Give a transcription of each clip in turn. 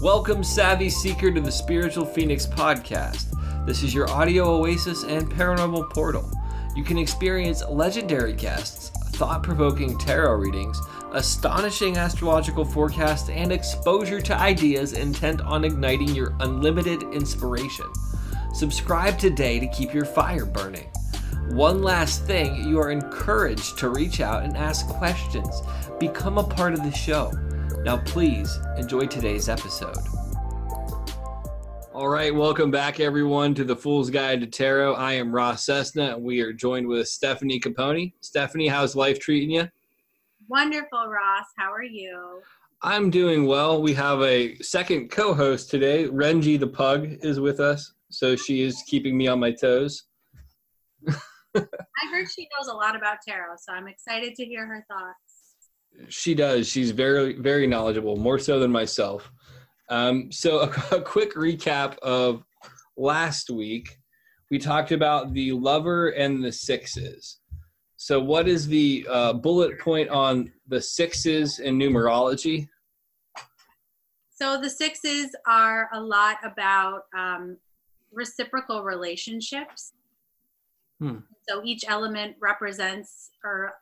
Welcome, Savvy Seeker, to the Spiritual Phoenix podcast. This is your audio oasis and paranormal portal. You can experience legendary guests, thought provoking tarot readings, astonishing astrological forecasts, and exposure to ideas intent on igniting your unlimited inspiration. Subscribe today to keep your fire burning. One last thing, you are encouraged to reach out and ask questions. Become a part of the show. Now, please enjoy today's episode. All right, welcome back, everyone, to the Fool's Guide to Tarot. I am Ross Cessna, and we are joined with Stefanie Caponi. Stefanie, how's life treating you? Wonderful, Ross. How are you? I'm doing well. We have a second co host today. Renji the Pug is with us, so she is keeping me on my toes. I heard she knows a lot about tarot, so I'm excited to hear her thoughts. She does. She's very, very knowledgeable, more so than myself. Um, so, a, a quick recap of last week. We talked about the lover and the sixes. So, what is the uh, bullet point on the sixes in numerology? So, the sixes are a lot about um, reciprocal relationships. Hmm. So, each element represents, or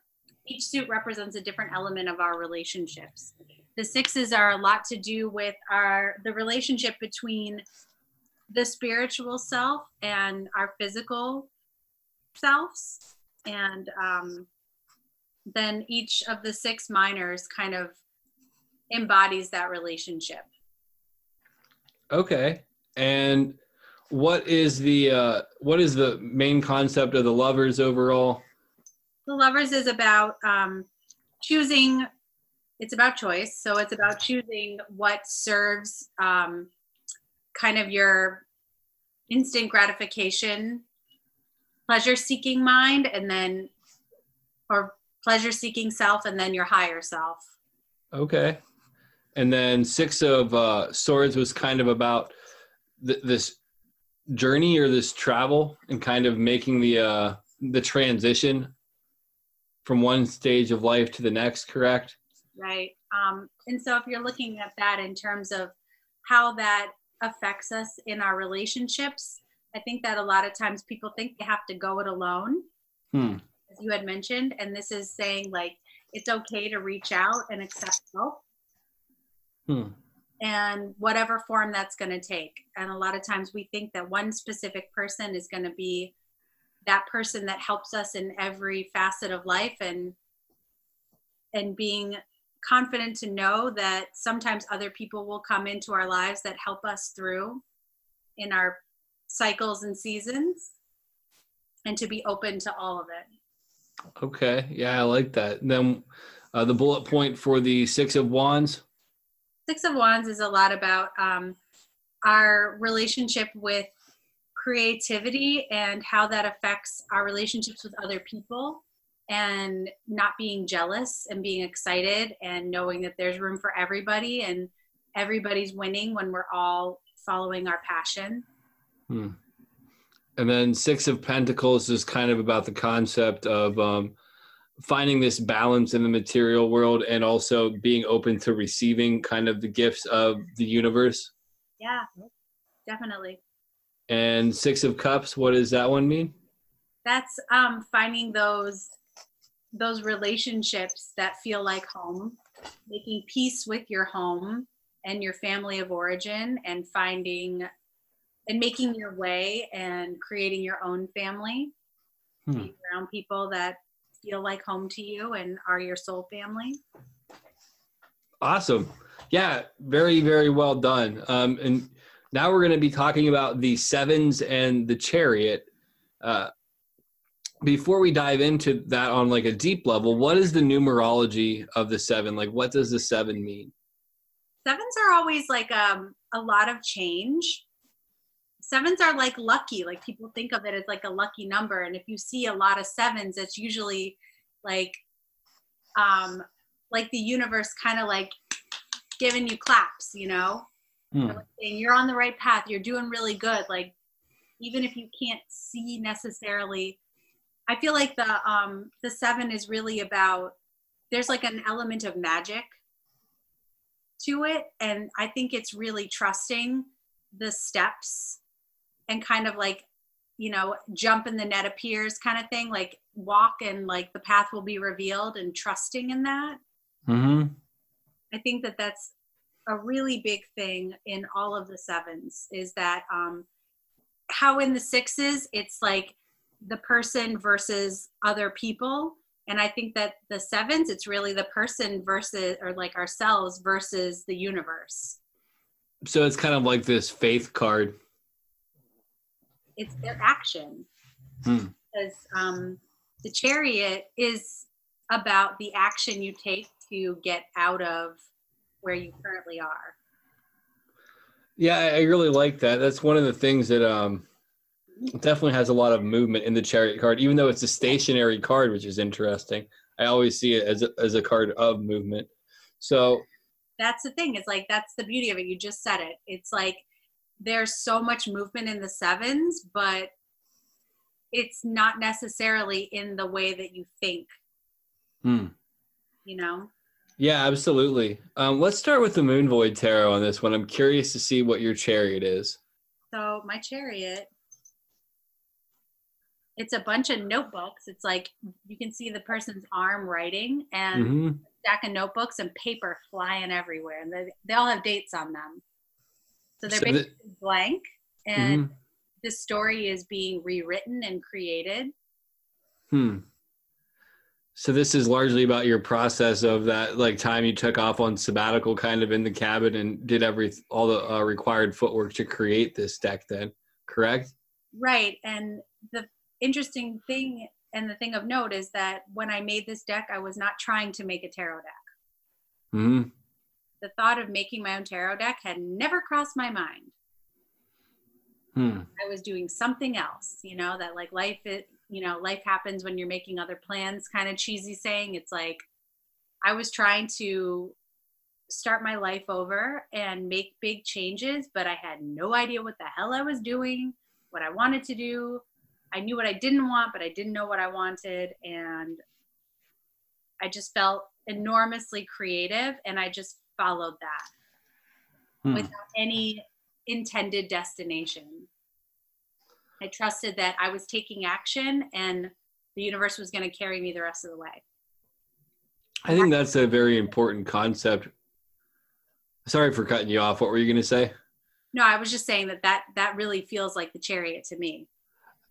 each suit represents a different element of our relationships. The sixes are a lot to do with our the relationship between the spiritual self and our physical selves, and um, then each of the six minors kind of embodies that relationship. Okay, and what is the uh, what is the main concept of the lovers overall? The lovers is about um, choosing. It's about choice, so it's about choosing what serves um, kind of your instant gratification, pleasure-seeking mind, and then or pleasure-seeking self, and then your higher self. Okay, and then six of uh, swords was kind of about th- this journey or this travel and kind of making the uh the transition from one stage of life to the next correct right um and so if you're looking at that in terms of how that affects us in our relationships i think that a lot of times people think they have to go it alone hmm. as you had mentioned and this is saying like it's okay to reach out and accept help hmm and whatever form that's going to take. And a lot of times we think that one specific person is going to be that person that helps us in every facet of life and and being confident to know that sometimes other people will come into our lives that help us through in our cycles and seasons and to be open to all of it. Okay. Yeah, I like that. And then uh, the bullet point for the 6 of wands Six of Wands is a lot about um, our relationship with creativity and how that affects our relationships with other people and not being jealous and being excited and knowing that there's room for everybody and everybody's winning when we're all following our passion. Hmm. And then Six of Pentacles is kind of about the concept of um, finding this balance in the material world and also being open to receiving kind of the gifts of the universe. Yeah, definitely. And Six of Cups, what does that one mean? That's um, finding those those relationships that feel like home, making peace with your home and your family of origin, and finding and making your way and creating your own family, hmm. around people that feel like home to you and are your soul family. Awesome. Yeah, very, very well done. Um, and now we're going to be talking about the sevens and the chariot. Uh, before we dive into that on like a deep level, what is the numerology of the seven? Like, what does the seven mean? Sevens are always like um, a lot of change sevens are like lucky like people think of it as like a lucky number and if you see a lot of sevens it's usually like um like the universe kind of like giving you claps you know hmm. and you're on the right path you're doing really good like even if you can't see necessarily i feel like the um the seven is really about there's like an element of magic to it. And I think it's really trusting the steps and kind of like, you know, jump in the net appears kind of thing, like walk and like the path will be revealed and trusting in that. Mm-hmm. I think that that's a really big thing in all of the sevens is that um, how in the sixes it's like the person versus other people and i think that the sevens it's really the person versus or like ourselves versus the universe So it's kind of like this faith card. it's their action Hmm. because um, the chariot is about the action you take to get out of where you currently are Yeah, I I really like that. That's one of the things that um definitely has a lot of movement in the chariot card, even though it's a stationary card, which is interesting. I always see it as a, as a card of movement. So that's the thing it's like that's the beauty of it you just said it it's like there's so much movement in the sevens but it's not necessarily in the way that you think hmm. you know yeah, absolutely. Um, let's start with the Moon Void Tarot on this one. I'm curious to see what your chariot is. so my chariot it's a bunch of notebooks it's like you can see the person's arm writing and hmm stack of notebooks and paper flying everywhere and they, they all have dates on them so they're So the- blank and Mhm. the story is being rewritten and created Hmm. So this is largely about your process of that, like time you took off on sabbatical, kind of in the cabin, and did every all the uh, required footwork to create this deck. Then, correct? right and the interesting thing and the thing of note is that when i made this deck i was not trying to make a tarot deck Hmm. the thought of making my own tarot deck had never crossed my mind Hmm. i was doing something else you know that like life it you know life happens when you're making other plans kind of cheesy saying it's like i was trying to start my life over and make big changes but i had no idea what the hell i was doing what i wanted to do i knew what i didn't want but i didn't know what i wanted and i just felt enormously creative and i just followed that Hmm. without any intended destination. I trusted that I was taking action and the universe was going to carry me the rest of the way. I think that's a very important concept. Sorry for cutting you off. What were you going to say? No, I was just saying that that, that really feels like the chariot to me.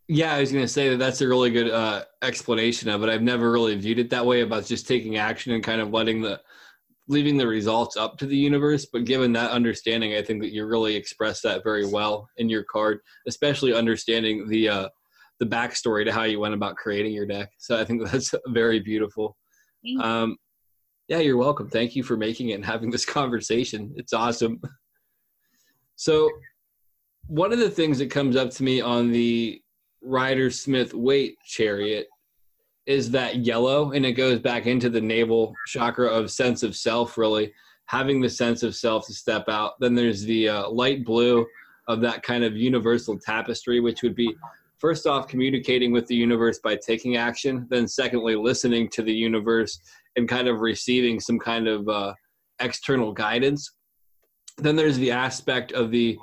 Yeah, I was going to say that that's a really good uh, explanation of it. I've never really viewed it that way about just taking action and kind of letting the leaving the results up to the universe. But given that understanding, I think that you really express that very well in your card, especially understanding the uh, the backstory to how you went about creating your deck. So I think that's very beautiful. Um, yeah, you're welcome. Thank you for making it and having this conversation. It's awesome. So, one of the things that comes up to me on the Rider Smith Waite chariot is that yellow, and it goes back into the navel chakra of sense of self, really having the sense of self to step out. Then there's the uh, light blue of that kind of universal tapestry, which would be first off communicating with the universe by taking action, then secondly listening to the universe and kind of receiving some kind of uh, external guidance. Then there's the aspect of the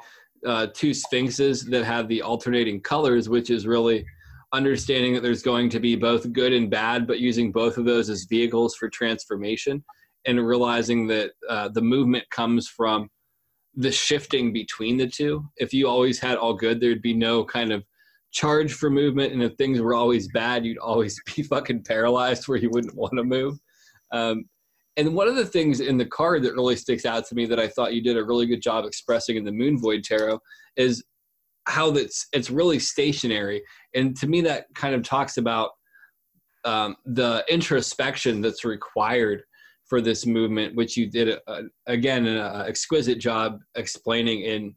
uh, two sphinxes that have the alternating colors, which is really understanding that there's going to be both good and bad, but using both of those as vehicles for transformation and realizing that uh, the movement comes from the shifting between the two. If you always had all good, there'd be no kind of charge for movement. And if things were always bad, you'd always be fucking paralyzed where you wouldn't want to move. Um, and one of the things in the card that really sticks out to me that I thought you did a really good job expressing in the Moon Void Tarot is how that's it's really stationary. And to me, that kind of talks about um, the introspection that's required for this movement, which you did uh, again an uh, exquisite job explaining in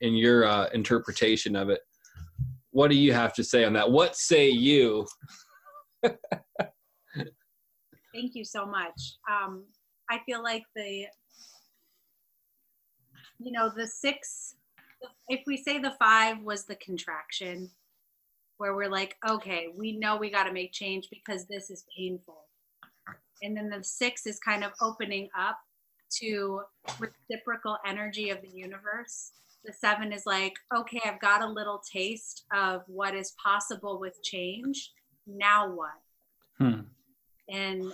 in your uh, interpretation of it. What do you have to say on that? What say you? Thank you so much. Um, I feel like the, you know, the six, if we say the five was the contraction, where we're like, okay, we know we got to make change because this is painful. And then the six is kind of opening up to reciprocal energy of the universe. The seven is like, okay, I've got a little taste of what is possible with change. Now what? Hmm. And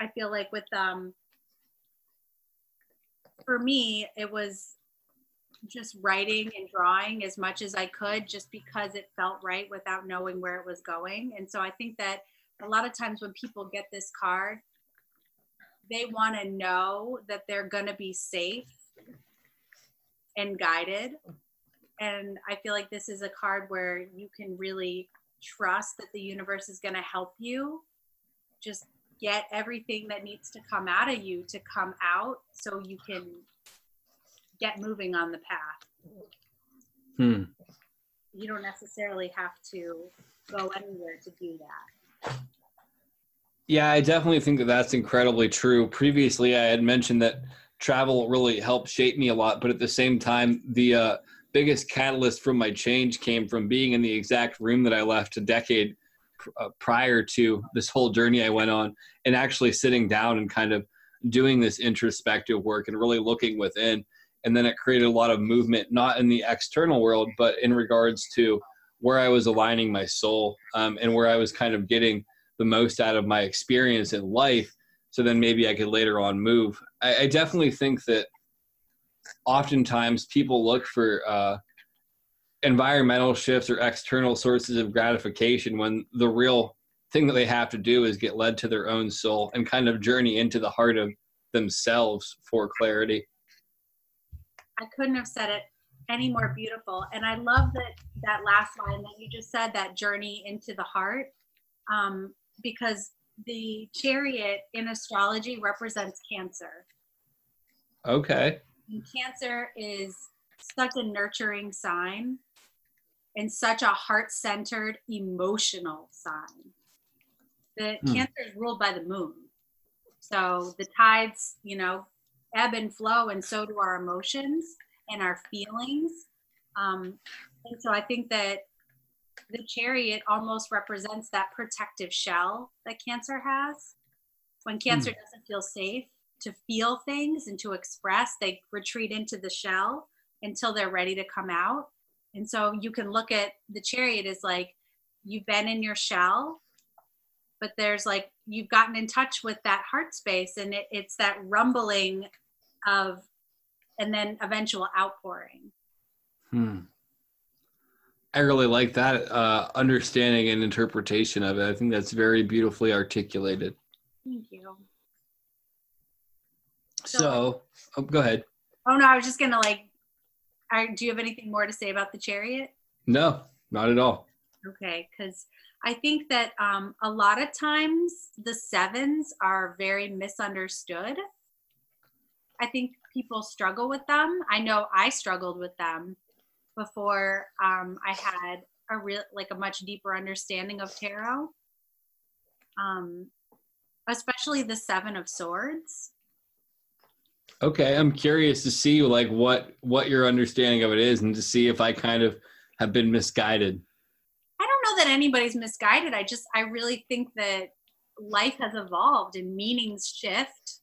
I feel like with um for me, it was just writing and drawing as much as I could just because it felt right without knowing where it was going. And so I think that a lot of times when people get this card, they want to know that they're going to be safe and guided. And I feel like this is a card where you can really trust that the universe is going to help you just get everything that needs to come out of you to come out so you can get moving on the path. Hmm. You don't necessarily have to go anywhere to do that. Yeah, I definitely think that that's incredibly true. Previously, I had mentioned that travel really helped shape me a lot, but at the same time, the uh, biggest catalyst from my change came from being in the exact room that I left a decade uh, prior to this whole journey I went on, and actually sitting down and kind of doing this introspective work and really looking within. And then it created a lot of movement, not in the external world, but in regards to where I was aligning my soul um, and where I was kind of getting the most out of my experience in life. So then maybe i could later on move. I, I definitely think that oftentimes people look for uh, environmental shifts or external sources of gratification when the real thing that they have to do is get led to their own soul and kind of journey into the heart of themselves for clarity i couldn't have said it any more beautiful and i love that that last line that you just said that journey into the heart um, because the chariot in astrology represents cancer. Okay. And cancer is such a nurturing sign and such a heart centered emotional sign. The hmm. cancer is ruled by the moon. So the tides, you know, ebb and flow, and so do our emotions and our feelings. Um, and so I think that the chariot almost represents that protective shell that cancer has. When cancer mm. doesn't feel safe to feel things and to express, they retreat into the shell until they're ready to come out. And so you can look at the chariot as like you've been in your shell, but there's like you've gotten in touch with that heart space, and it, it's that rumbling of, and then eventual outpouring. Hmm. I really like that uh, understanding and interpretation of it. I think that's very beautifully articulated. Thank you. So, so oh, go ahead. Oh no, I was just gonna like. are, do you have anything more to say about the chariot? No, not at all. Okay, because I think that um, a lot of times the sevens are very misunderstood. I think people struggle with them. I know I struggled with them before um, I had a real like a much deeper understanding of tarot. Um, especially the Seven of Swords. Okay, I'm curious to see like what what your understanding of it is, and to see if I kind of have been misguided. I don't know that anybody's misguided. I just I really think that life has evolved and meanings shift.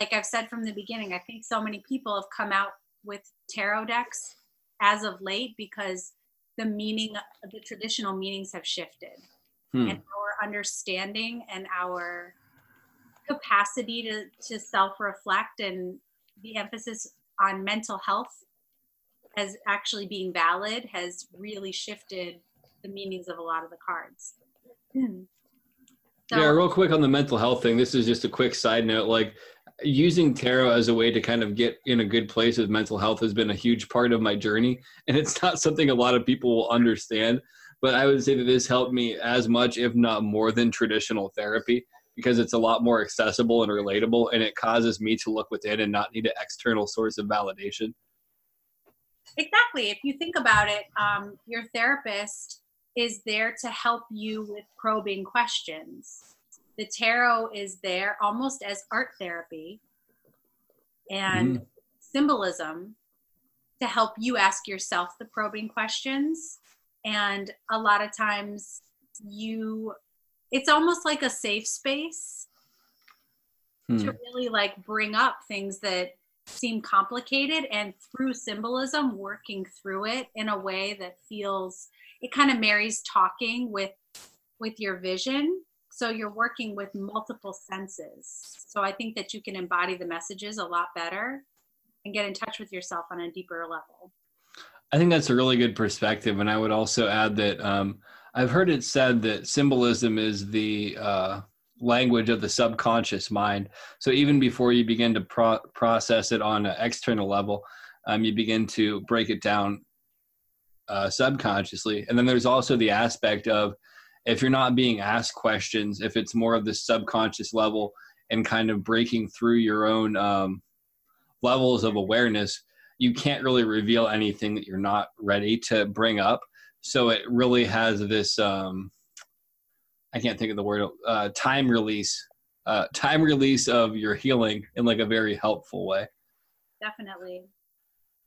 Like I've said from the beginning, I think so many people have come out with tarot decks as of late because the meaning the traditional meanings have shifted hmm. and our understanding and our capacity to, to self-reflect and the emphasis on mental health as actually being valid has really shifted the meanings of a lot of the cards hmm. so, yeah real quick on the mental health thing this is just a quick side note like using tarot as a way to kind of get in a good place with mental health has been a huge part of my journey and it's not something a lot of people will understand but i would say that this helped me as much if not more than traditional therapy because it's a lot more accessible and relatable and it causes me to look within and not need an external source of validation. Exactly. If you think about it um, your therapist is there to help you with probing questions the tarot is there almost as art therapy and mm. symbolism to help you ask yourself the probing questions and a lot of times you it's almost like a safe space hmm. to really like bring up things that seem complicated and through symbolism working through it in a way that feels it kind of marries talking with with your vision so you're working with multiple senses so i think that you can embody the messages a lot better and get in touch with yourself on a deeper level i think that's a really good perspective and i would also add that um, i've heard it said that symbolism is the uh, language of the subconscious mind. So even before you begin to pro- process it on an external level, um, you begin to break it down uh, subconsciously. And then there's also the aspect of if you're not being asked questions, if it's more of the subconscious level and kind of breaking through your own um, levels of awareness, you can't really reveal anything that you're not ready to bring up. So it really has this um, I can't think of the word uh, time release uh, time release of your healing in like a very helpful way. Definitely.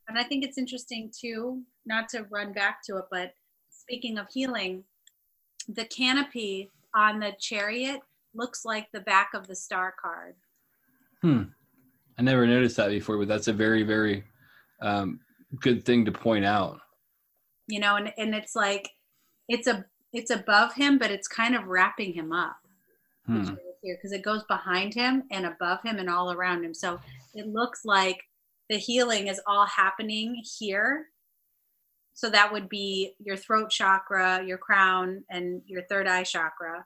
And I think it's interesting too, not to run back to it, but speaking of healing, the canopy on the chariot looks like the back of the star card. Hmm. I never noticed that before, but that's a very, very um, good thing to point out. You know, and, and it's like, it's a it's above him, but it's kind of wrapping him up. Hmm. Because it goes behind him and above him and all around him. So it looks like the healing is all happening here. So that would be your throat chakra, your crown, and your third eye chakra.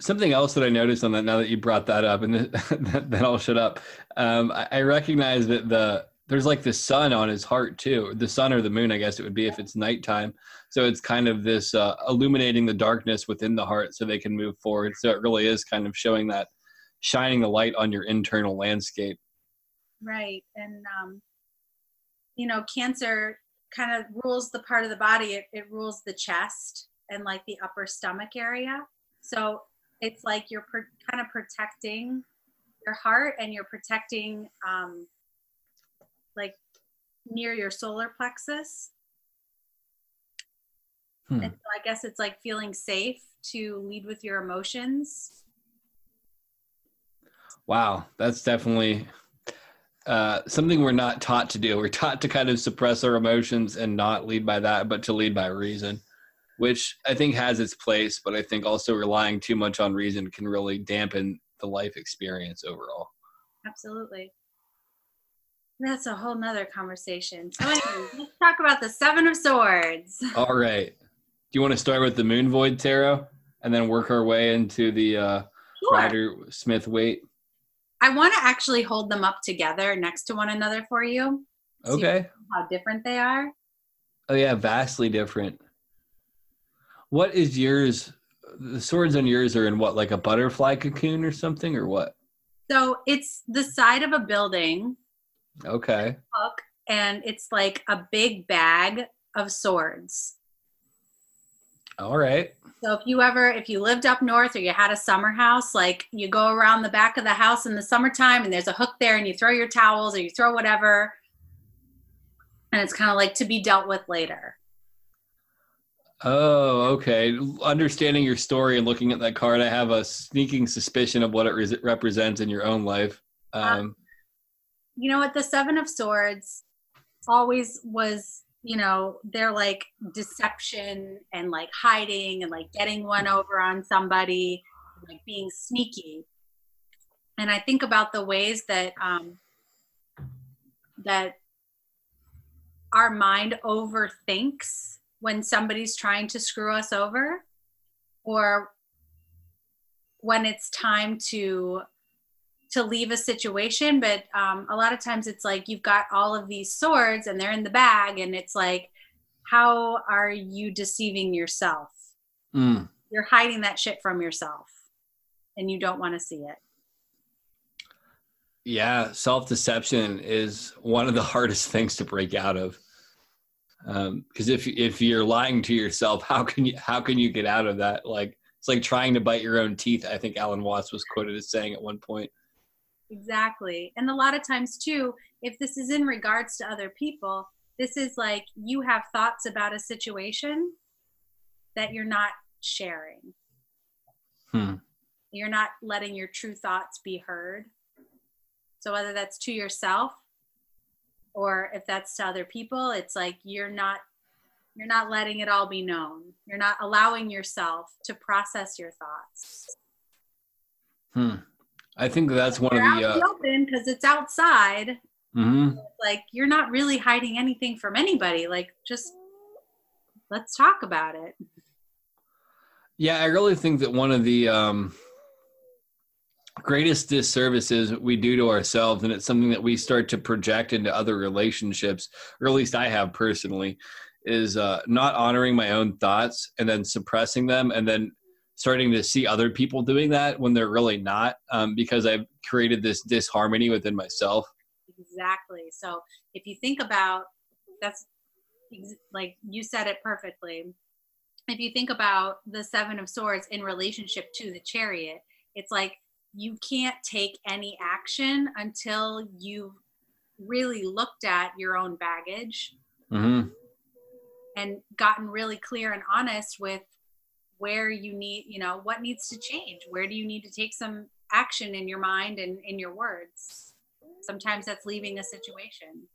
Something else that I noticed on that now that you brought that up, and that, that, all shut up. Um, I, I recognize that the there's like the sun on his heart too the sun or the moon i guess it would be if it's nighttime so it's kind of this uh, illuminating the darkness within the heart so they can move forward so it really is kind of showing that shining the light on your internal landscape right and um, you know cancer kind of rules the part of the body it, it rules the chest and like the upper stomach area so it's like you're kind of protecting your heart and you're protecting um, like near your solar plexus. Hmm. And so I guess it's like feeling safe to lead with your emotions. Wow, that's definitely uh, something we're not taught to do. We're taught to kind of suppress our emotions and not lead by that, but to lead by reason, which I think has its place. But I think also relying too much on reason can really dampen the life experience overall. Absolutely. That's a whole nother conversation. So anyway, let's talk about the Seven of Swords. All right. Do you want to start with the Moon Void Tarot and then work our way into the uh, sure. Rider Smith Waite? I want to actually hold them up together next to one another for you. Okay. How different they are. Oh yeah, vastly different. What is yours? The swords on yours are in what, like a butterfly cocoon or something, or what? So it's the side of a building Okay. Book, and it's like a big bag of swords. All right. So if you ever, if you lived up north or you had a summer house, like you go around the back of the house in the summertime and there's a hook there and you throw your towels or you throw whatever. And it's kind of like to be dealt with later. Oh, okay. Understanding your story and looking at that card, I have a sneaking suspicion of what it re- represents in your own life. Um, um, you know what the seven of swords always was you know they're like deception and like hiding and like getting one over on somebody like being sneaky. And i think about the ways that um that our mind overthinks when somebody's trying to screw us over or when it's time to to leave a situation but um, a lot of times it's like you've got all of these swords and they're in the bag and it's like how are you deceiving yourself? Mm. you're hiding that shit from yourself and you don't want to see it. Yeah self-deception is one of the hardest things to break out of. Because um, if if you're lying to yourself how can you how can you get out of that? Like it's like trying to bite your own teeth i think alan watts was quoted as saying at one point Exactly. And a lot of times, too, if this is in regards to other people, this is like you have thoughts about a situation that you're not sharing. Hmm. you're not letting your true thoughts be heard. So whether that's to yourself or if that's to other people, it's like you're not you're not letting it all be known. You're not allowing yourself to process your thoughts. Hmm. I think that's one of the, uh, open because it's outside. Mm-hmm. Like you're not really hiding anything from anybody. Like just let's talk about it. Yeah, I really think that one of the um, greatest disservices we do to ourselves, and it's something that we start to project into other relationships, or at least I have personally, is uh, not honoring my own thoughts and then suppressing them, and then starting to see other people doing that when they're really not, um, because I've created this disharmony within myself. Exactly. So if you think about that's like you said it perfectly. If you think about the Seven of Swords in relationship to the Chariot, it's like you can't take any action until you've really looked at your own baggage mm-hmm. and gotten really clear and honest with where you need, you know, what needs to change. Where do you need to take some action in your mind and in your words? Sometimes that's leaving a situation.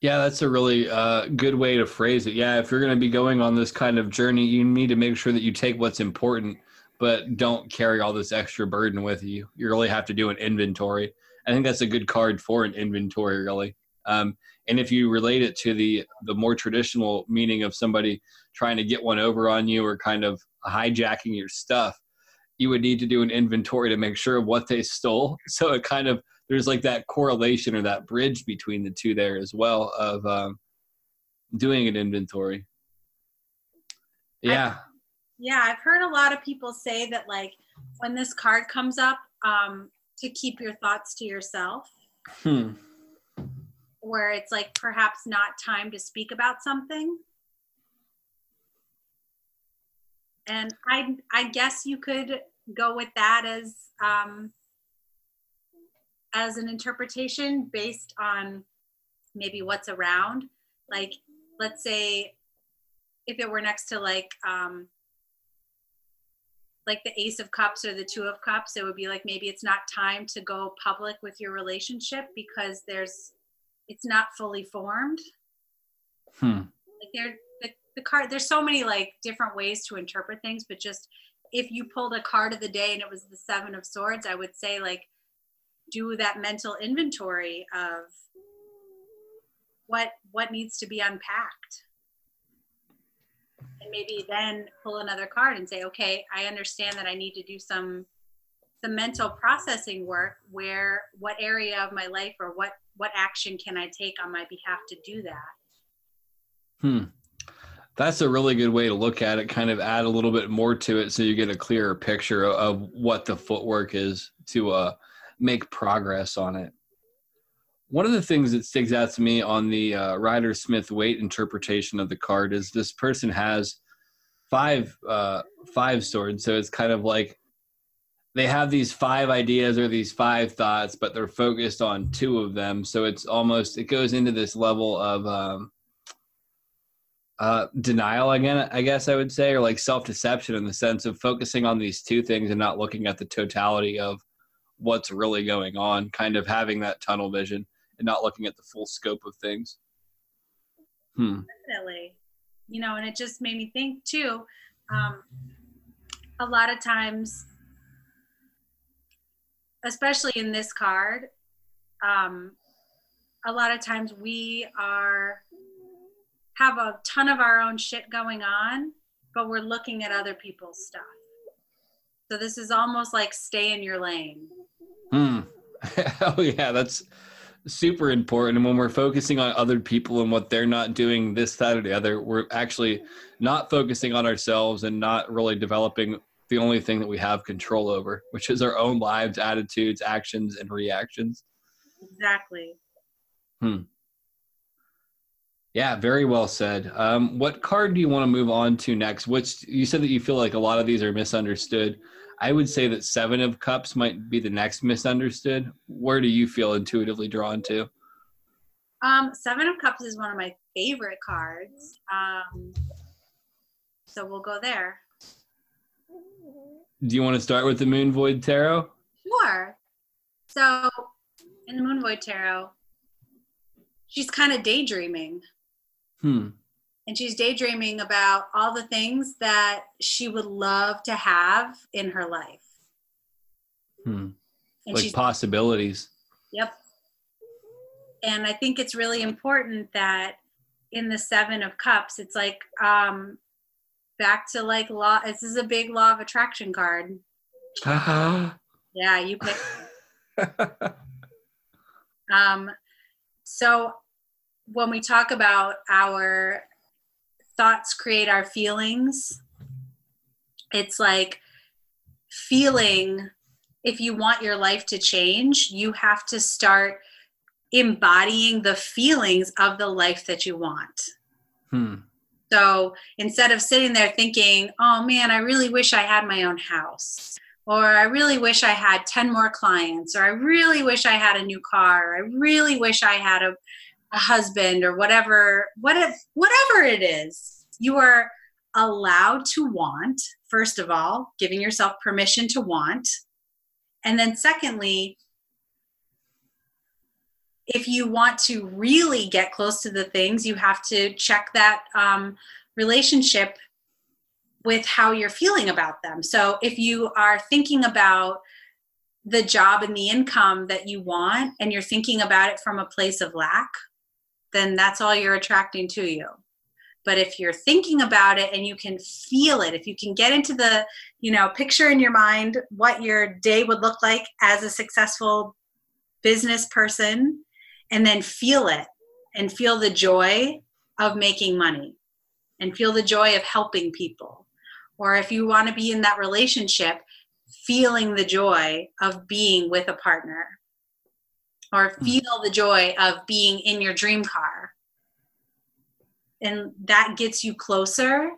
Yeah, that's a really uh, good way to phrase it. Yeah, if you're going to be going on this kind of journey, you need to make sure that you take what's important but don't carry all this extra burden with you. You really have to do an inventory. I think that's a good card for an inventory, really. Um, and if you relate it to the the more traditional meaning of somebody trying to get one over on you or kind of hijacking your stuff, you would need to do an inventory to make sure of what they stole. So it kind of there's like that correlation or that bridge between the two there as well of um, doing an inventory. Yeah yeah i've heard a lot of people say that like when this card comes up um to keep your thoughts to yourself hmm. Where it's like perhaps not time to speak about something. And i i guess you could go with that as um as an interpretation based on maybe what's around. Like let's say if it were next to like um like the ace of cups or the two of cups it would be like maybe it's not time to go public with your relationship because there's it's not fully formed hmm. like there the, the card there's so many like different ways to interpret things but just if you pulled a card of the day and it was the seven of swords i would say like do that mental inventory of what what needs to be unpacked and maybe then pull another card and say okay i understand that i need to do some some mental processing work where what area of my life or what what action can i take on my behalf to do that? Hmm. That's a really good way to look at it kind of add a little bit more to it so you get a clearer picture of what the footwork is to uh, make progress on it. One of the things that sticks out to me on the uh, Rider Smith Waite interpretation of the card is this person has five uh, five swords, so it's kind of like they have these five ideas or these five thoughts, but they're focused on two of them. So it's almost it goes into this level of um, uh, denial again, I guess I would say, or like self deception in the sense of focusing on these two things and not looking at the totality of what's really going on, kind of having that tunnel vision and not looking at the full scope of things. Hmm. Definitely. You know, and it just made me think too. Um, a lot of times, especially in this card, um, a lot of times we are have a ton of our own shit going on, but we're looking at other people's stuff. So this is almost like stay in your lane. Hmm. oh yeah, that's super important. And when we're focusing on other people and what they're not doing this, that, or the other, we're actually not focusing on ourselves and not really developing the only thing that we have control over, which is our own lives, attitudes, actions, and reactions. Exactly. Hmm. Yeah, very well said. Um, what card do you want to move on to next? Which you said that you feel like a lot of these are misunderstood. I would say that Seven of Cups might be the next misunderstood. Where do you feel intuitively drawn to? Um, Seven of Cups is one of my favorite cards. Um, so we'll go there. Do you want to start with the Moon Void Tarot? Sure. So, in the Moon Void Tarot, she's kind of daydreaming. Hmm. And she's daydreaming about all the things that she would love to have in her life. Hmm. And like possibilities. Yep. And I think it's really important that in the Seven of Cups, it's like um back to like law. This is a big law of attraction card. Uh-huh. Yeah, you pick. um, so when we talk about our thoughts create our feelings, it's like feeling if you want your life to change, you have to start embodying the feelings of the life that you want. Hmm. So instead of sitting there thinking, oh man, I really wish I had my own house, or I really wish I had 10 more clients, or I really wish I had a new car, or I really wish I had a, a husband, or whatever, what if, whatever it is, you are allowed to want, first of all, giving yourself permission to want. And then, secondly, if you want to really get close to the things, you have to check that um, relationship with how you're feeling about them. So if you are thinking about the job and the income that you want and you're thinking about it from a place of lack, then that's all you're attracting to you. But if you're thinking about it and you can feel it, if you can get into the, you know, picture in your mind what your day would look like as a successful business person and then feel it and feel the joy of making money and feel the joy of helping people. Or if you want to be in that relationship, feeling the joy of being with a partner. Or hmm. feel the joy of being in your dream car. And that gets you closer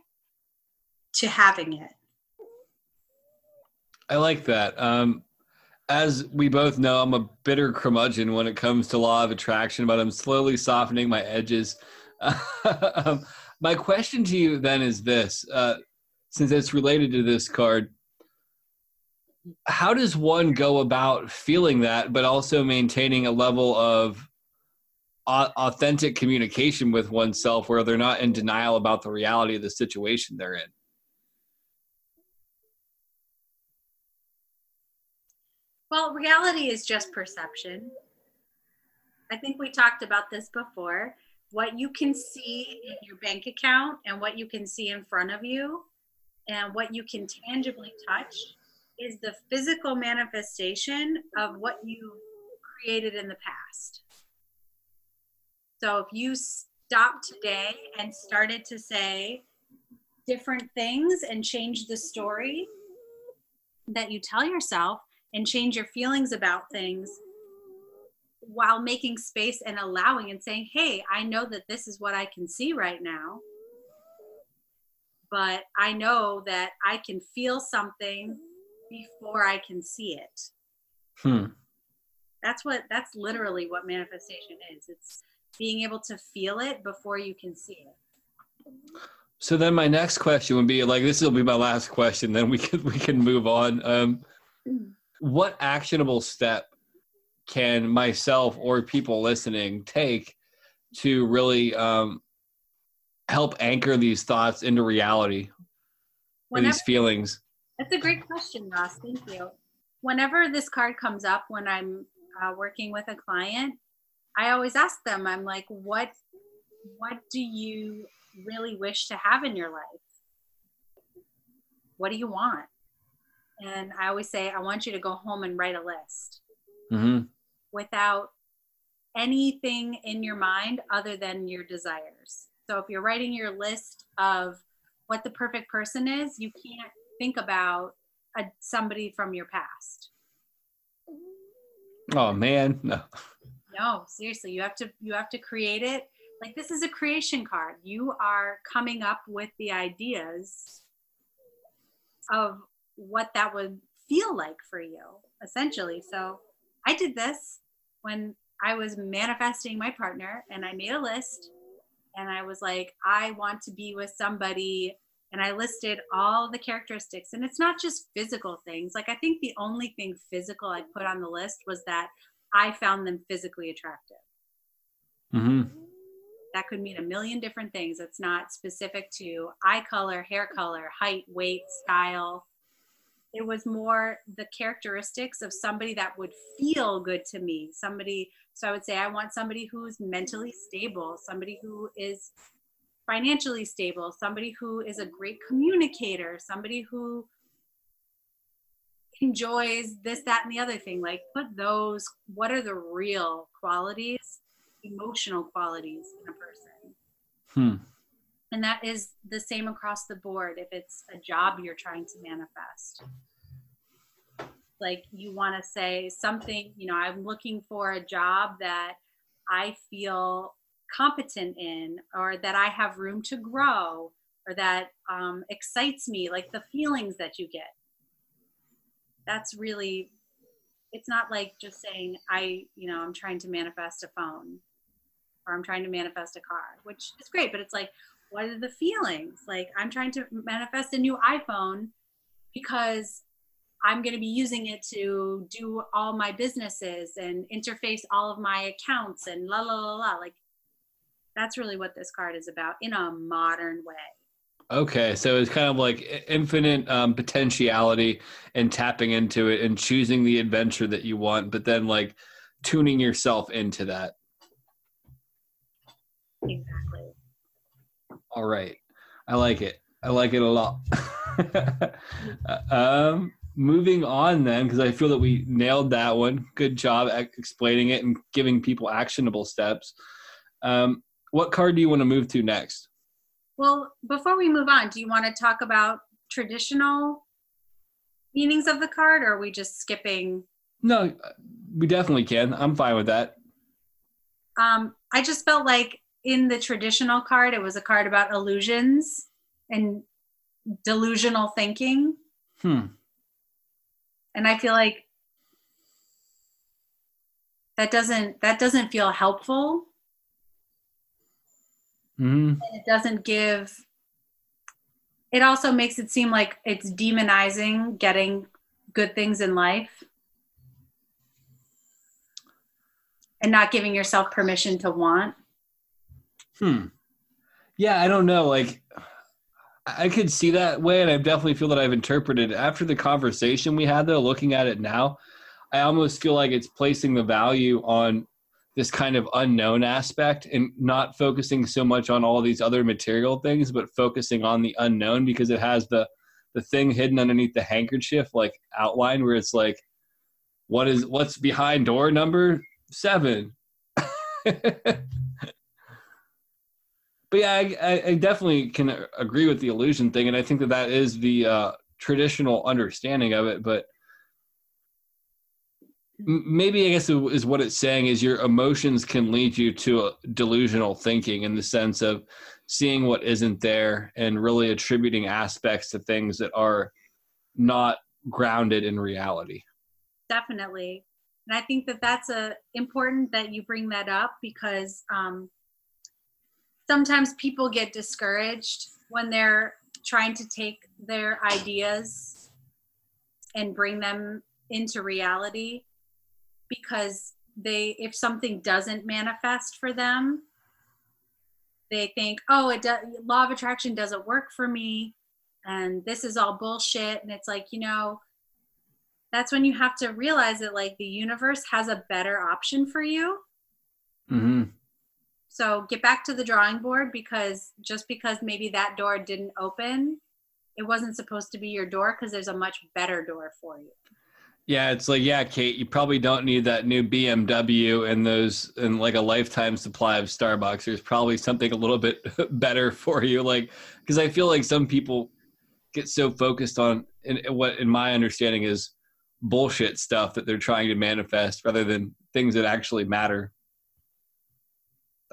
to having it. I like that. Um, as we both know, I'm a bitter curmudgeon when it comes to law of attraction, but I'm slowly softening my edges. um, my question to you then is this uh, since it's related to this card, how does one go about feeling that, but also maintaining a level of authentic communication with oneself where they're not in denial about the reality of the situation they're in? Well, reality is just perception. I think we talked about this before. What you can see in your bank account and what you can see in front of you and what you can tangibly touch is the physical manifestation of what you created in the past. So if you stopped today and started to say different things and change the story that you tell yourself, and change your feelings about things while making space and allowing and saying, hey, I know that this is what I can see right now. But I know that I can feel something before I can see it. Hmm. That's what that's literally what manifestation is. It's being able to feel it before you can see it. So then my next question would be like this will be my last question, then we can we can move on. Um what actionable step can myself or people listening take to really um, help anchor these thoughts into reality or these feelings? That's a great question, Ross. Thank you. Whenever this card comes up when I'm uh, working with a client, I always ask them, I'm like, what what do you really wish to have in your life? What do you want? And I always say, I want you to go home and write a list mm-hmm. without anything in your mind other than your desires. So if you're writing your list of what the perfect person is, you can't think about a, somebody from your past. Oh man, no. No, seriously, you have to you have to create it. Like this is a creation card. You are coming up with the ideas of what that would feel like for you, essentially. So I did this when I was manifesting my partner and I made a list and I was like, I want to be with somebody and I listed all the characteristics. And it's not just physical things. Like, I think the only thing physical I put on the list was that I found them physically attractive. Mm-hmm. That could mean a million different things. It's not specific to eye color, hair color, height, weight, style. It was more the characteristics of somebody that would feel good to me. Somebody, so I would say, I want somebody who's mentally stable, somebody who is financially stable, somebody who is a great communicator, somebody who enjoys this, that, and the other thing. Like, put those, what are the real qualities, emotional qualities in a person? Hmm. And that is the same across the board if it's a job you're trying to manifest. Like, you want to say something, you know, I'm looking for a job that I feel competent in or that I have room to grow or that um, excites me, like the feelings that you get. That's really, it's not like just saying, I, you know, I'm trying to manifest a phone or I'm trying to manifest a car, which is great, but it's like, what are the feelings? Like, I'm trying to manifest a new iPhone because I'm going to be using it to do all my businesses and interface all of my accounts and la la la la. Like, that's really what this card is about in a modern way. Okay, so it's kind of like infinite um, potentiality and tapping into it and choosing the adventure that you want, but then like tuning yourself into that. Exactly. All right, I like it. I like it a lot. um, moving on then, because I feel that we nailed that one. Good job explaining it and giving people actionable steps. Um, what card do you want to move to next? Well, before we move on, do you want to talk about traditional meanings of the card, or are we just skipping? No, we definitely can. I'm fine with that. Um, I just felt like in the traditional card, it was a card about illusions and delusional thinking. Hmm. And I feel like that doesn't that doesn't feel helpful Mm-hmm. And it doesn't give, it also makes it seem like it's demonizing getting good things in life and not giving yourself permission to want. Hmm. Yeah, I don't know. Like, I could see that way, and I definitely feel that I've interpreted after the conversation we had, though, looking at it now, I almost feel like it's placing the value on this kind of unknown aspect and not focusing so much on all these other material things but focusing on the unknown because it has the the thing hidden underneath the handkerchief like outline where it's like what is what's behind door number 7 but yeah I, I, definitely can agree with the illusion thing and i think that that is the uh, traditional understanding of it but maybe i guess is what it's saying is your emotions can lead you to delusional thinking in the sense of seeing what isn't there and really attributing aspects to things that are not grounded in reality. Definitely. And i think that that's a important that you bring that up because um, sometimes people get discouraged when they're trying to take their ideas and bring them into reality because they if something doesn't manifest for them they think oh it does law of attraction doesn't work for me and this is all bullshit and it's like you know that's when you have to realize that like the universe has a better option for you mm-hmm. So get back to the drawing board because just because maybe that door didn't open it wasn't supposed to be your door because there's a much better door for you yeah, it's like, yeah, Kate, you probably don't need that new BMW and those and like a lifetime supply of Starbucks. There's probably something a little bit better for you. Like, because I feel like some people get so focused on in, what, in my understanding, is bullshit stuff that they're trying to manifest rather than things that actually matter.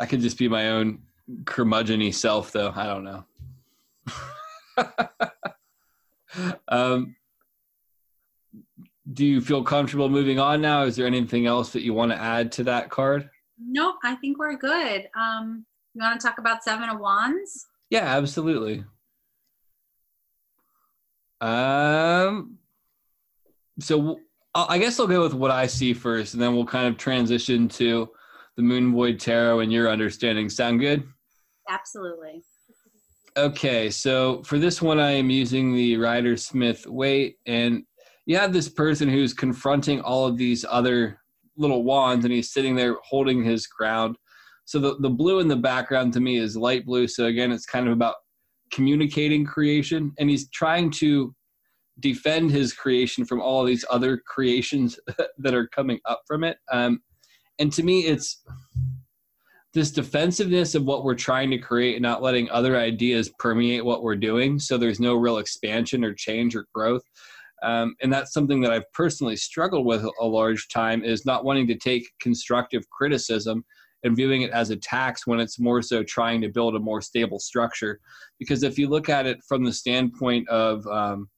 I could just be my own curmudgeony self, though. I don't know. um, do you feel comfortable moving on now? Is there anything else that you want to add to that card? Nope, I think we're good. Um, you want to talk about Seven of Wands? Yeah, absolutely. Um. So I guess I'll go with what I see first, and then we'll kind of transition to the Moon Void Tarot and your understanding. Sound good? Absolutely. Okay, so for this one, I am using the Rider Smith Waite, and you have this person who's confronting all of these other little wands, and he's sitting there holding his ground. So the, the blue in the background to me is light blue. So again, it's kind of about communicating creation, and he's trying to defend his creation from all these other creations that are coming up from it. Um, and to me, it's this defensiveness of what we're trying to create and not letting other ideas permeate what we're doing. So there's no real expansion or change or growth. Um, and that's something that i've personally struggled with a large time is not wanting to take constructive criticism and viewing it as attacks when it's more so trying to build a more stable structure. Because if you look at it from the standpoint of um,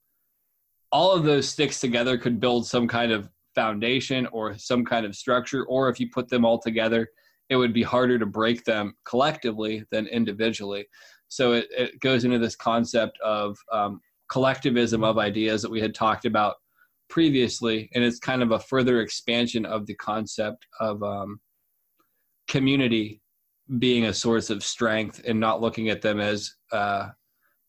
all of those sticks together could build some kind of foundation or some kind of structure or if you put them all together it would be harder to break them collectively than individually. So it, it goes into this concept of um, collectivism of ideas that we had talked about previously, and it's kind of a further expansion of the concept of um, community being a source of strength and not looking at them as uh,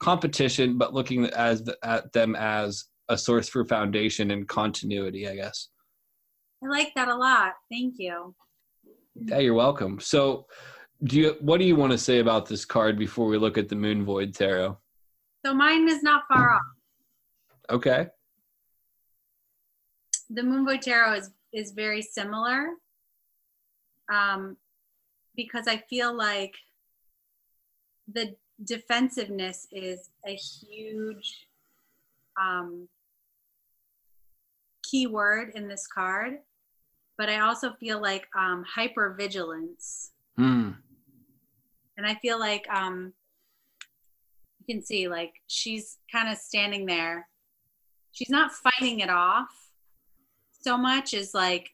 competition, but looking as at them as a source for foundation and continuity. I guess. I like that a lot. Thank you. Yeah, you're welcome. So, do you what do you want to say about this card before we look at the Moon Void Tarot? So mine is not far off. Okay. The Moon Void Tarot is is very similar. Um, because I feel like the defensiveness is a huge um, key word in this card but I also feel like um, hyper vigilance. Mm. And I feel like um, you can see, like, she's kind of standing there. She's not fighting it off so much as like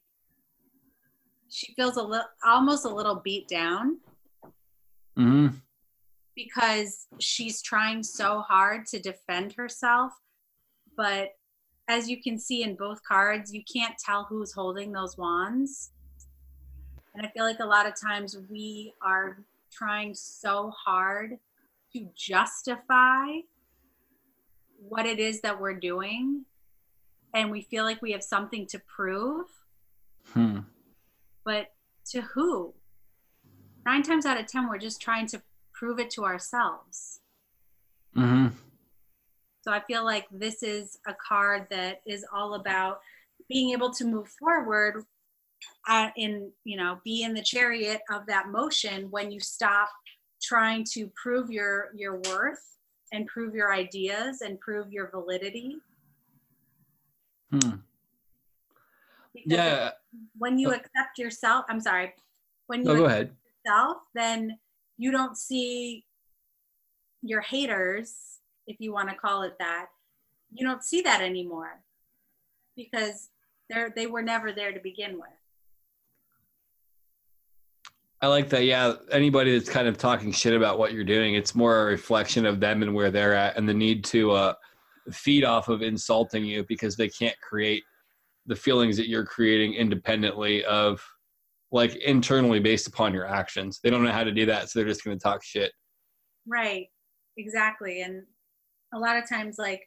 she feels a little, almost a little beat down. Mm-hmm. Because she's trying so hard to defend herself, but as you can see in both cards, you can't tell who's holding those wands. And I feel like a lot of times we are trying so hard to justify what it is that we're doing. And we feel like we have something to prove. Hmm. But to who? Nine times out of 10, we're just trying to prove it to ourselves. Mm-hmm. So I feel like this is a card that is all about being able to move forward uh, in, you know, be in the chariot of that motion when you stop trying to prove your your worth and prove your ideas and prove your validity. Hmm. yeah. When you accept yourself, I'm sorry. When you no, go ahead. yourself, then you don't see your haters if you want to call it that, you don't see that anymore because they're they were never there to begin with. I like that. Yeah, anybody that's kind of talking shit about what you're doing, it's more a reflection of them and where they're at, and the need to uh, feed off of insulting you because they can't create the feelings that you're creating independently of, like internally based upon your actions. They don't know how to do that, so they're just going to talk shit. Right. Exactly, and a lot of times like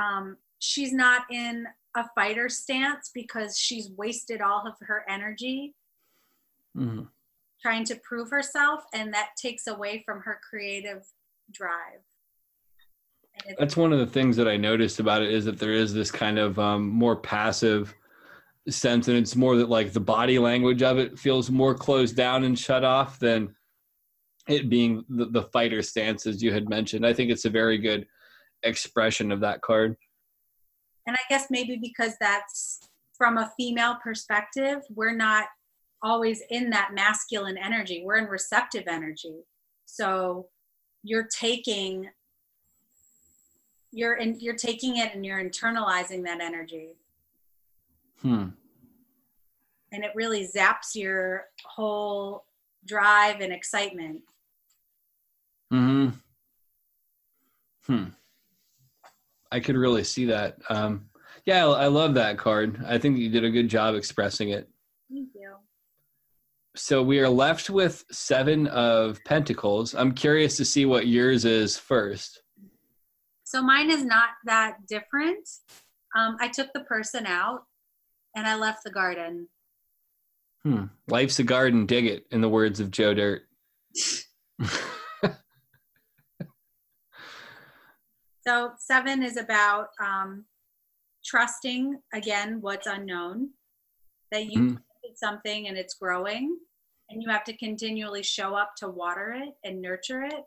um, she's not in a fighter stance because she's wasted all of her energy mm-hmm. trying to prove herself and that takes away from her creative drive that's one of the things that i noticed about it is that there is this kind of um, more passive sense and it's more that like the body language of it feels more closed down and shut off than it being the, the fighter stance as you had mentioned i think it's a very good expression of that card. And I guess maybe because that's from a female perspective, we're not always in that masculine energy. We're in receptive energy. So you're taking you're in, you're taking it and you're internalizing that energy. Hmm. And it really zaps your whole drive and excitement. Hmm. Hmm. I could really see that. Um, yeah, I, I love that card. I think you did a good job expressing it. Thank you. So we are left with seven of pentacles. I'm curious to see what yours is first. So mine is not that different. Um, I took the person out and I left the garden. Hmm. Life's a garden, dig it, in the words of Joe Dirt. so seven is about um, trusting again what's unknown. That you mm. something and it's growing, and you have to continually show up to water it and nurture it.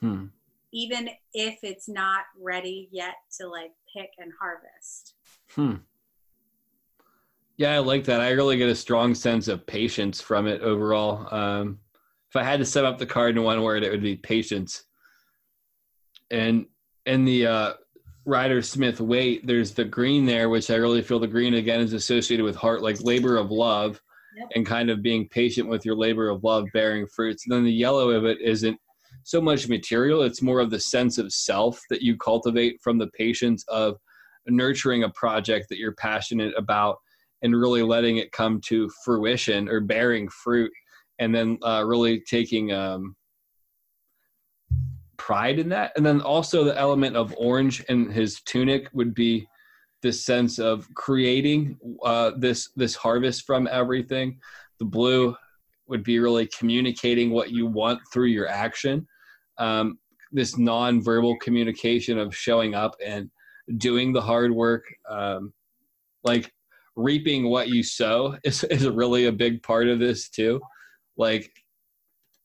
Hmm. Even if it's not ready yet to like pick and harvest. Hmm. Yeah, I like that. I really get a strong sense of patience from it overall. Um, if I had to sum up the card in one word, it would be patience. And in the uh, Rider Smith Waite, there's the green there, which I really feel the green again is associated with heart, like labor of love, yep. and kind of being patient with your labor of love bearing fruits. And then the yellow of it isn't so much material; it's more of the sense of self that you cultivate from the patience of nurturing a project that you're passionate about and really letting it come to fruition or bearing fruit and then uh, really taking um, pride in that. And then also the element of orange in his tunic would be this sense of creating uh, this this harvest from everything. The blue would be really communicating what you want through your action. Um, this non-verbal communication of showing up and doing the hard work um, like reaping what you sow is, is really a big part of this too. Like,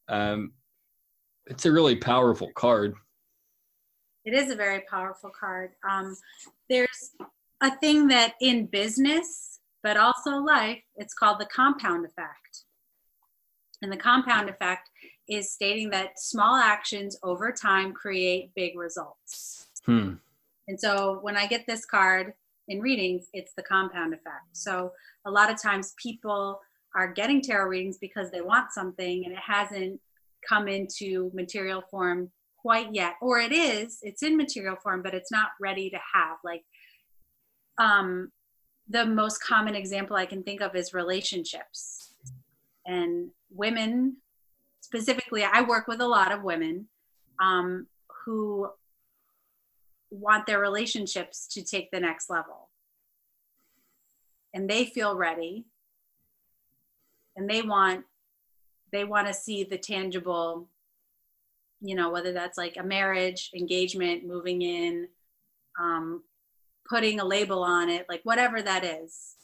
um, it's a really powerful card. It is a very powerful card. Um, there's a thing that in business, but also life, it's called the compound effect. And the compound effect is stating that small actions over time create big results. Hmm. And so when I get this card, in readings, it's the compound effect. So a lot of times people are getting tarot readings because they want something and it hasn't come into material form quite yet or it is it's in material form but it's not ready to have like um the most common example i can think of is relationships and women specifically i work with a lot of women um, who want their relationships to take the next level. And they feel ready. And they want they want to see the tangible you know whether that's like a marriage engagement moving in um, putting a label on it like whatever that is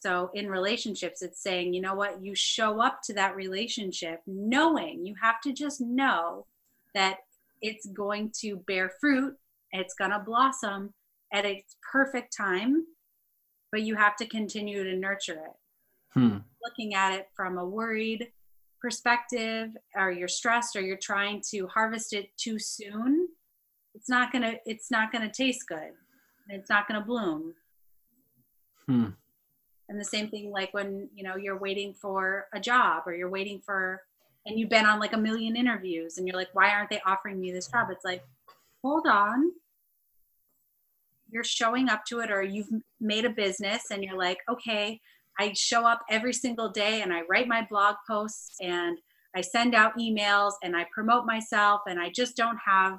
so in relationships it's saying you know what you show up to that relationship knowing you have to just know that it's going to bear fruit it's going to blossom at its perfect time, but you have to continue to nurture it. Hmm. Looking at it from a worried perspective, or you're stressed, or you're trying to harvest it too soon, it's not gonna it's not gonna taste good. It's not gonna bloom. Hmm. And the same thing like when you know you're waiting for a job or you're waiting for and you've been on like a million interviews and you're like, why aren't they offering me this job? It's like, hold on you're showing up to it or you've made a business and you're like okay i show up every single day and i write my blog posts and i send out emails and i promote myself and i just don't have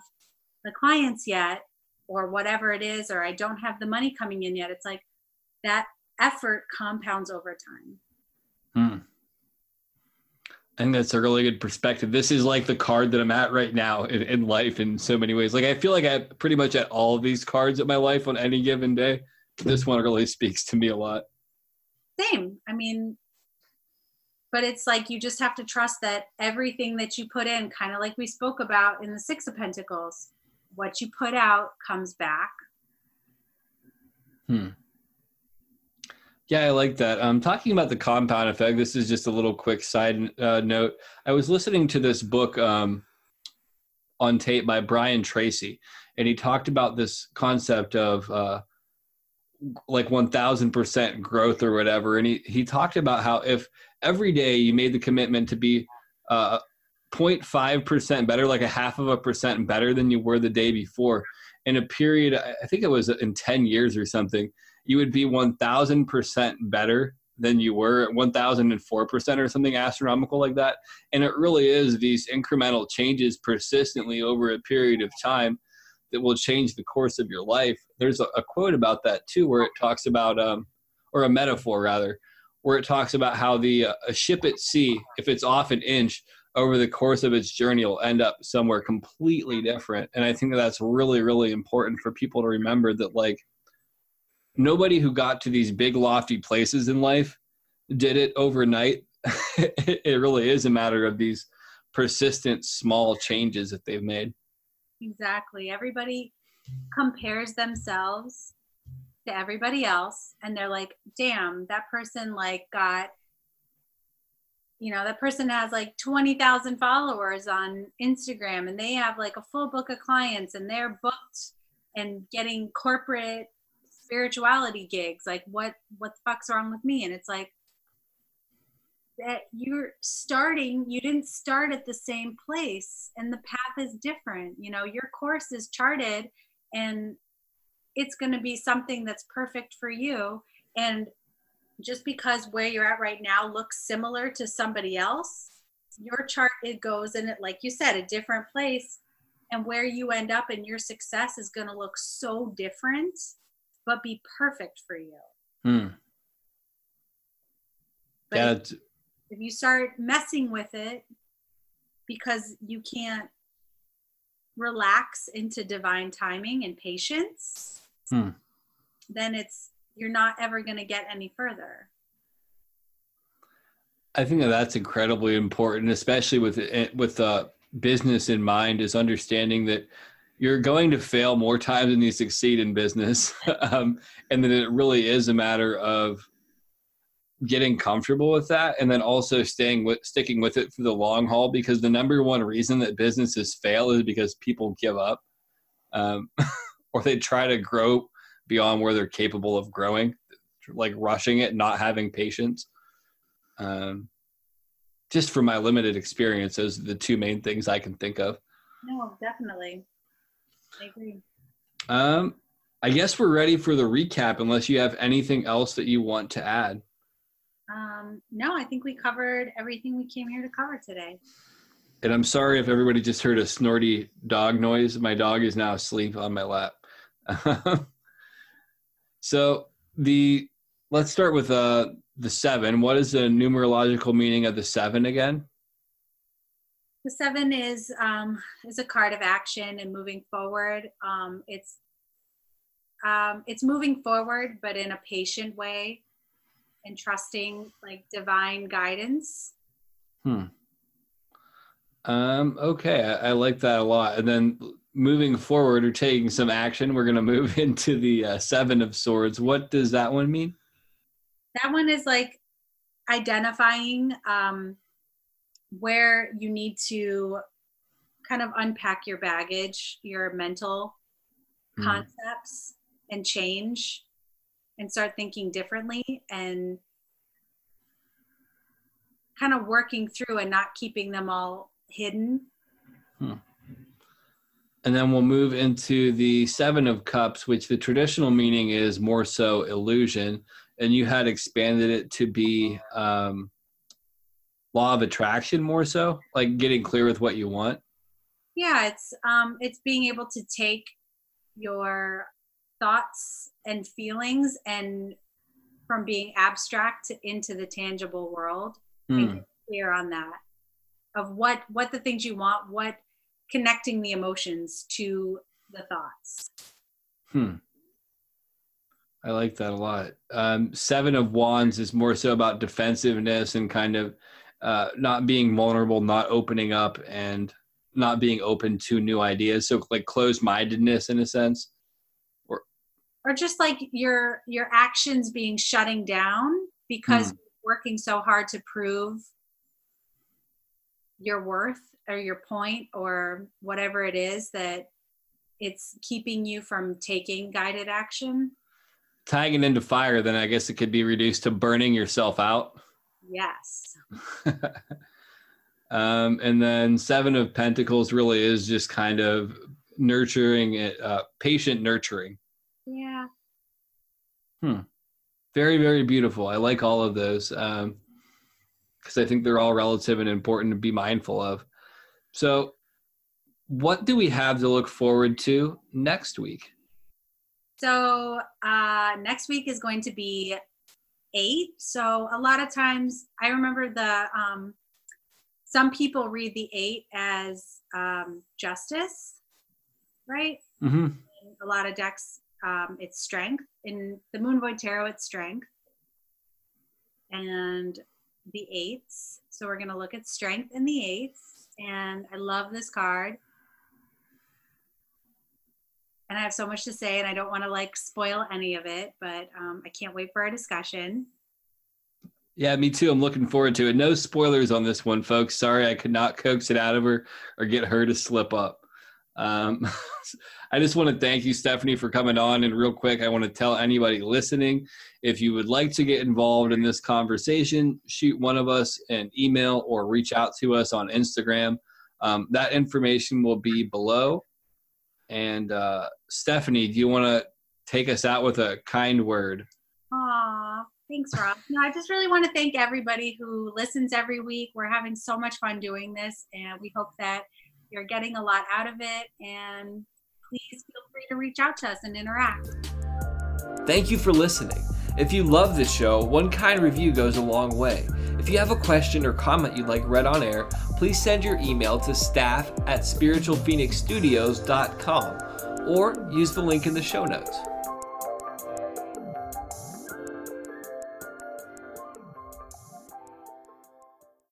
the clients yet or whatever it is or i don't have the money coming in yet it's like that effort compounds over time hmm. I think that's a really good perspective. This is like the card that I'm at right now in, in life in so many ways. Like I feel like I'm pretty much at all of these cards in my life on any given day. This one really speaks to me a lot. Same. I mean, but it's like you just have to trust that everything that you put in, kind of like we spoke about in the Six of Pentacles, what you put out comes back. Hmm. Yeah, I like that. Um, talking about the compound effect, this is just a little quick side uh, note. I was listening to this book um, on tape by Brian Tracy, and he talked about this concept of uh, like 1000% growth or whatever. And he, he talked about how if every day you made the commitment to be uh, 0.5% better, like a half of a percent better than you were the day before, in a period, I think it was in 10 years or something, you would be 1000% better than you were at 1004% or something astronomical like that. And it really is these incremental changes persistently over a period of time that will change the course of your life. There's a, a quote about that too, where it talks about, um, or a metaphor rather, where it talks about how the uh, a ship at sea, if it's off an inch over the course of its journey, will end up somewhere completely different. And I think that that's really, really important for people to remember that like nobody who got to these big lofty places in life did it overnight. it really is a matter of these persistent small changes that they've made. Exactly. Everybody compares themselves to everybody else and they're like, damn, that person like got you know, that person has like 20,000 followers on Instagram and they have like a full book of clients and they're booked and getting corporate spirituality gigs. Like what what the fuck's wrong with me? And it's like that you're starting you didn't start at the same place and the path is different. You know your course is charted and it's going to be something that's perfect for you. And just because where you're at right now looks similar to somebody else your chart it goes in it like you said a different place. And where you end up and your success is going to look so different but be perfect for you. Hmm. But yeah, if you start messing with it because you can't relax into divine timing and patience, hmm. then it's you're not ever going to get any further. I think that that's incredibly important, especially with with uh, business in mind, is understanding that you're going to fail more times than you succeed in business, um, and that it really is a matter of getting comfortable with that and then also staying with sticking with it for the long haul because the number one reason that businesses fail is because people give up um, or they try to grow beyond where they're capable of growing like rushing it not having patience. Um, just from my limited experience those are the two main things i can think of. No definitely. I agree. Um, i guess we're ready for the recap unless you have anything else that you want to add um, no, I think we covered everything we came here to cover today. And I'm sorry if everybody just heard a snorty dog noise. My dog is now asleep on my lap. so the let's start with uh the seven. What is the numerological meaning of the seven again? The seven is um, is a card of action and moving forward. Um, it's um, it's moving forward, but in a patient way and trusting like divine guidance. Hmm. Um, okay, I, I, like that a lot. And then moving forward or taking some action, we're going to move into the uh, Seven of Swords. What does that one mean? That one is like identifying um, where you need to kind of unpack your baggage, your mental hmm. concepts, and change and start thinking differently and kind of working through and not keeping them all hidden. Hmm. And then we'll move into the Seven of Cups, which the traditional meaning is more so illusion. And you had expanded it to be um, law of attraction more so, like getting clear with what you want. Yeah, it's um, it's being able to take your thoughts and feelings and from being abstract into the tangible world mm. clear on that of what what the things you want what connecting the emotions to the thoughts. Hmm. I like that a lot. Um, seven of wands is more so about defensiveness and kind of uh, not being vulnerable not opening up and not being open to new ideas. So like closed mindedness in a sense or just like your your actions being shutting down because mm. working so hard to prove your worth or your point or whatever it is that it's keeping you from taking guided action tying it into fire then i guess it could be reduced to burning yourself out yes um, and then seven of pentacles really is just kind of nurturing, uh, patient nurturing. Yeah. Hmm. Very, very beautiful. I like all of those because um, I think they're all relative and important to be mindful of. So, what do we have to look forward to next week? So, uh, next week is going to be eight. So, a lot of times I remember the, um, some people read the eight as um, justice, right? Mm-hmm. A lot of decks um, it's strength. In the Moon Void Tarot, it's strength. And the eights. So we're going to look at strength in the eights. And I love this card. And I have so much to say, and I don't want to like spoil any of it, but um, I can't wait for our discussion. Yeah, me too. I'm looking forward to it. No spoilers on this one, folks. Sorry, I could not coax it out of her or get her to slip up. Um, I just want to thank you, Stefanie, for coming on. And real quick, I want to tell anybody listening if you would like to get involved in this conversation, shoot one of us an email or reach out to us on Instagram. Um, that information will be below. And uh, Stefanie, do you want to take us out with a kind word? Thanks, Rob. No, I just really want to thank everybody who listens every week. We're having so much fun doing this, and we hope that you're getting a lot out of it. And please feel free to reach out to us and interact. Thank you for listening. If you love this show, one kind review goes a long way. If you have a question or comment you'd like read on air, please send your email to staff at spiritualphoenixstudios.com or use the link in the show notes.